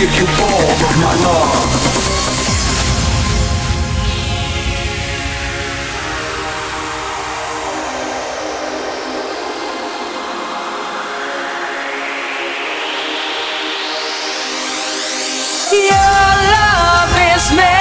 give you all my love. Your love is made